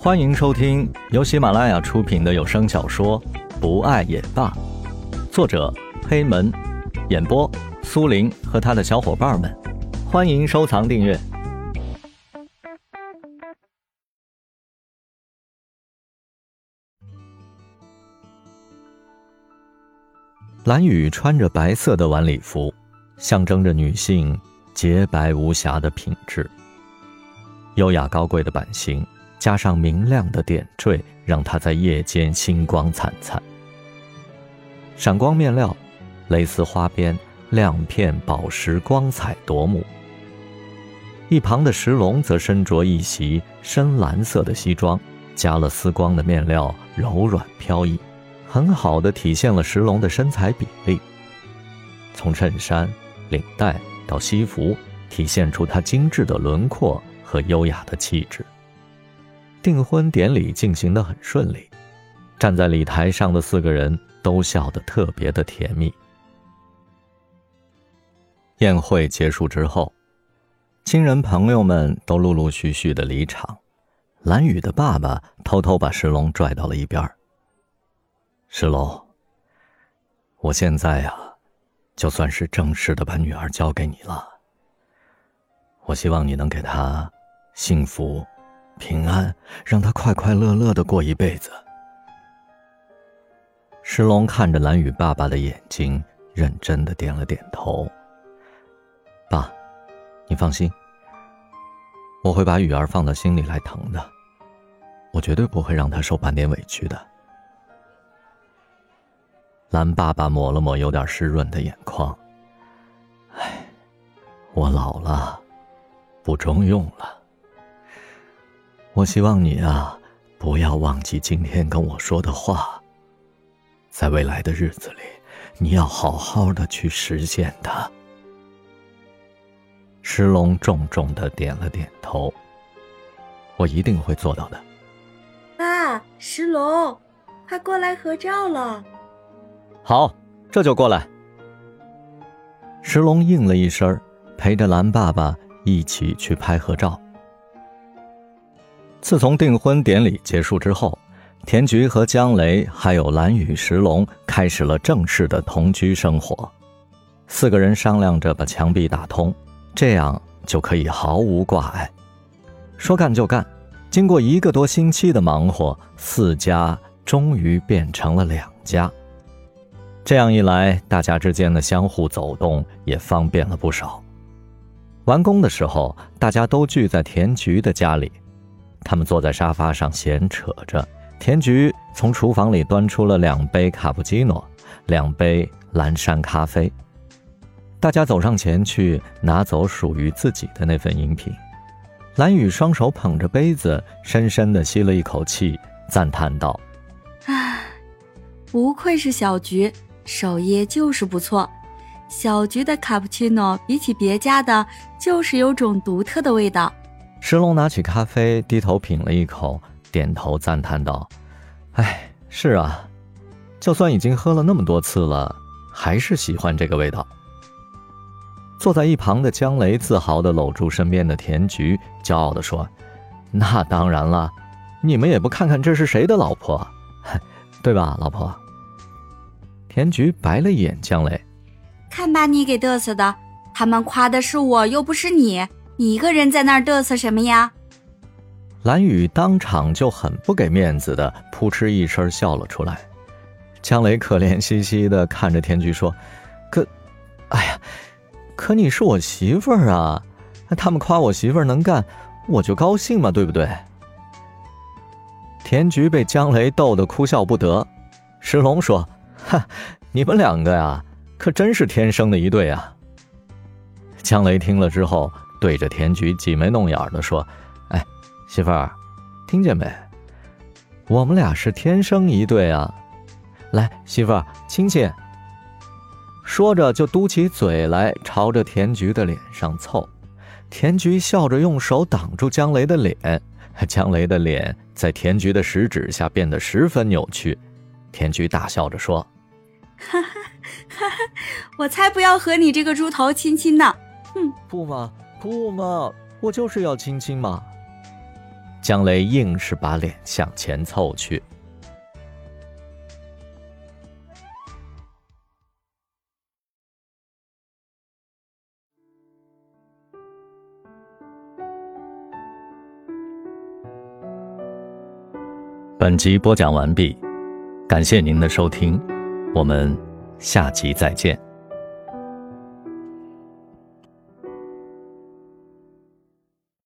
欢迎收听由喜马拉雅出品的有声小说《不爱也罢》，作者黑门，演播苏林和他的小伙伴们。欢迎收藏订阅。蓝雨穿着白色的晚礼服，象征着女性洁白无瑕的品质。优雅高贵的版型。加上明亮的点缀，让它在夜间星光灿灿。闪光面料、蕾丝花边、亮片宝石，光彩夺目。一旁的石龙则身着一袭深蓝色的西装，加了丝光的面料，柔软飘逸，很好的体现了石龙的身材比例。从衬衫、领带到西服，体现出他精致的轮廓和优雅的气质。订婚典礼进行的很顺利，站在礼台上的四个人都笑得特别的甜蜜。宴会结束之后，亲人朋友们都陆陆续续的离场，蓝雨的爸爸偷偷把石龙拽到了一边石龙，我现在呀，就算是正式的把女儿交给你了。我希望你能给她幸福。平安，让他快快乐乐的过一辈子。石龙看着蓝雨爸爸的眼睛，认真的点了点头。爸，你放心，我会把雨儿放到心里来疼的，我绝对不会让她受半点委屈的。蓝爸爸抹了抹有点湿润的眼眶，唉，我老了，不中用了。我希望你啊，不要忘记今天跟我说的话。在未来的日子里，你要好好的去实现它。石龙重重的点了点头。我一定会做到的。爸，石龙，快过来合照了。好，这就过来。石龙应了一声，陪着蓝爸爸一起去拍合照。自从订婚典礼结束之后，田菊和江雷还有蓝雨石龙开始了正式的同居生活。四个人商量着把墙壁打通，这样就可以毫无挂碍。说干就干，经过一个多星期的忙活，四家终于变成了两家。这样一来，大家之间的相互走动也方便了不少。完工的时候，大家都聚在田菊的家里。他们坐在沙发上闲扯着，田菊从厨房里端出了两杯卡布奇诺，两杯蓝山咖啡。大家走上前去拿走属于自己的那份饮品。蓝雨双手捧着杯子，深深地吸了一口气，赞叹道：“唉，不愧是小菊，手艺就是不错。小菊的卡布奇诺比起别家的，就是有种独特的味道。”石龙拿起咖啡，低头品了一口，点头赞叹道：“哎，是啊，就算已经喝了那么多次了，还是喜欢这个味道。”坐在一旁的江雷自豪地搂住身边的田菊，骄傲地说：“那当然了，你们也不看看这是谁的老婆，对吧，老婆？”田菊白了一眼江雷：“看把你给嘚瑟的，他们夸的是我，又不是你。”你一个人在那儿嘚瑟什么呀？蓝雨当场就很不给面子的，扑哧一声笑了出来。江雷可怜兮兮的看着田菊说：“可，哎呀，可你是我媳妇儿啊！他们夸我媳妇儿能干，我就高兴嘛，对不对？”田菊被江雷逗得哭笑不得。石龙说：“哈，你们两个呀，可真是天生的一对啊！”江雷听了之后。对着田菊挤眉弄眼的说：“哎，媳妇儿，听见没？我们俩是天生一对啊！来，媳妇儿亲亲。”说着就嘟起嘴来，朝着田菊的脸上凑。田菊笑着用手挡住江雷的脸，江雷的脸在田菊的食指下变得十分扭曲。田菊大笑着说：“哈哈哈哈！我才不要和你这个猪头亲亲呢！哼，不吗？”不嘛，我就是要亲亲嘛。江雷硬是把脸向前凑去。本集播讲完毕，感谢您的收听，我们下集再见。